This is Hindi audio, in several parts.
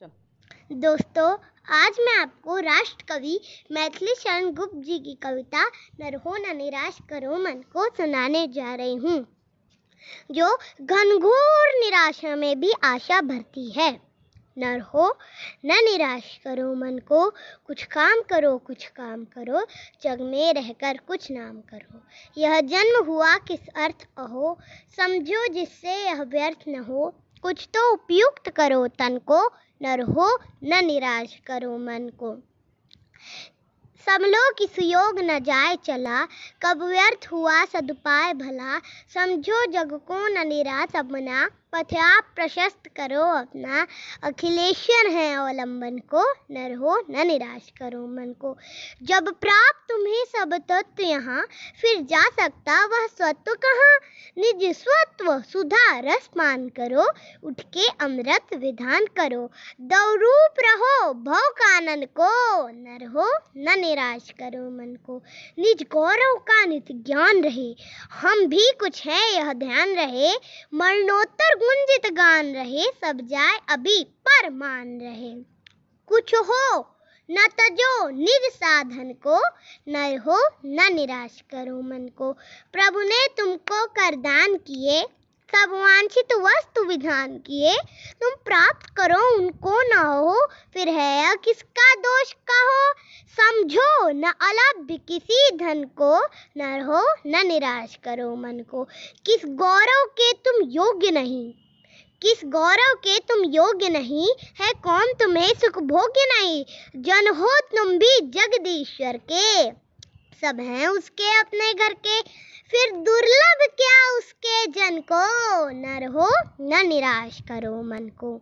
दोस्तों, आज मैं आपको राष्ट्र कवि मैथिली शरण गुप्त जी की कविता नर हो न निराश करो मन को सुनाने जा रही हूँ, जो घनघोर निराशा में भी आशा भरती है। नर हो न निराश करो मन को, कुछ काम करो, कुछ काम करो, जग में रहकर कुछ नाम करो। यह जन्म हुआ किस अर्थ अहो, समझो जिससे यह व्यर्थ न हो। कुछ तो उपयुक्त करो तन को नर हो न निराश करो मन को। सब लोग किस योग न जाय चला, कब व्यर्थ हुआ सदुपाय भला, समझो जग को न निराश अपना पथ आप प्रशस्त करो अपना, अखिलेश्वर है अवलंबन को न रहो न निराश करो मन को। जब प्राप्त तुम्हें सब तत्व यहाँ, फिर जा सकता वह स्वत्व कहाँ? निज स्वत्व सुधा रस मान करो, उठ के अमृत विधान करो। दौरूप रहो, भव कानन को न रहो न निराश करो मन को निज गौरव का नित ज्ञान रहे, हम भी कुछ है, यह ध्यान रहे। मरणोत्तर गुंजित गान रहे, सब जाए अभी पर मान रहे। कुछ हो, न तजो निज साधन को न हो न निराश करो मन को। प्रभु ने तुमको कर दान किए सब वांछित वस्तु विधान किए। तुम प्राप्त करो, उनको न हो, फिर है किसका दोष कहो? समझो, न अलभ्य किसी धन को, न हो न निराश करो मन को। किस गौरव के तुम योग्य नहीं? किस गौरव के तुम योग्य नहीं? है कौन तुम्हें सुख भोग्य नहीं? जन हो तुम भी जगदीश्वर के। सब हैं उसके अपने घर के। फिर दुर्लभ को नर हो, न निराश करो मन को।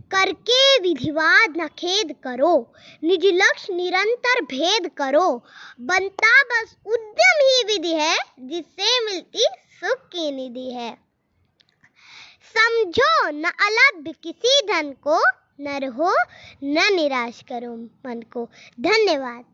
करके विधिवाद न खेद करो, निज लक्ष्य निरंतर भेद करो। बनता बस उद्यम ही विधि है, जिससे मिलती सुख की निधि है। समझो न अलभ्य किसी धन को न रहो न निराश करो मन को। धन्यवाद।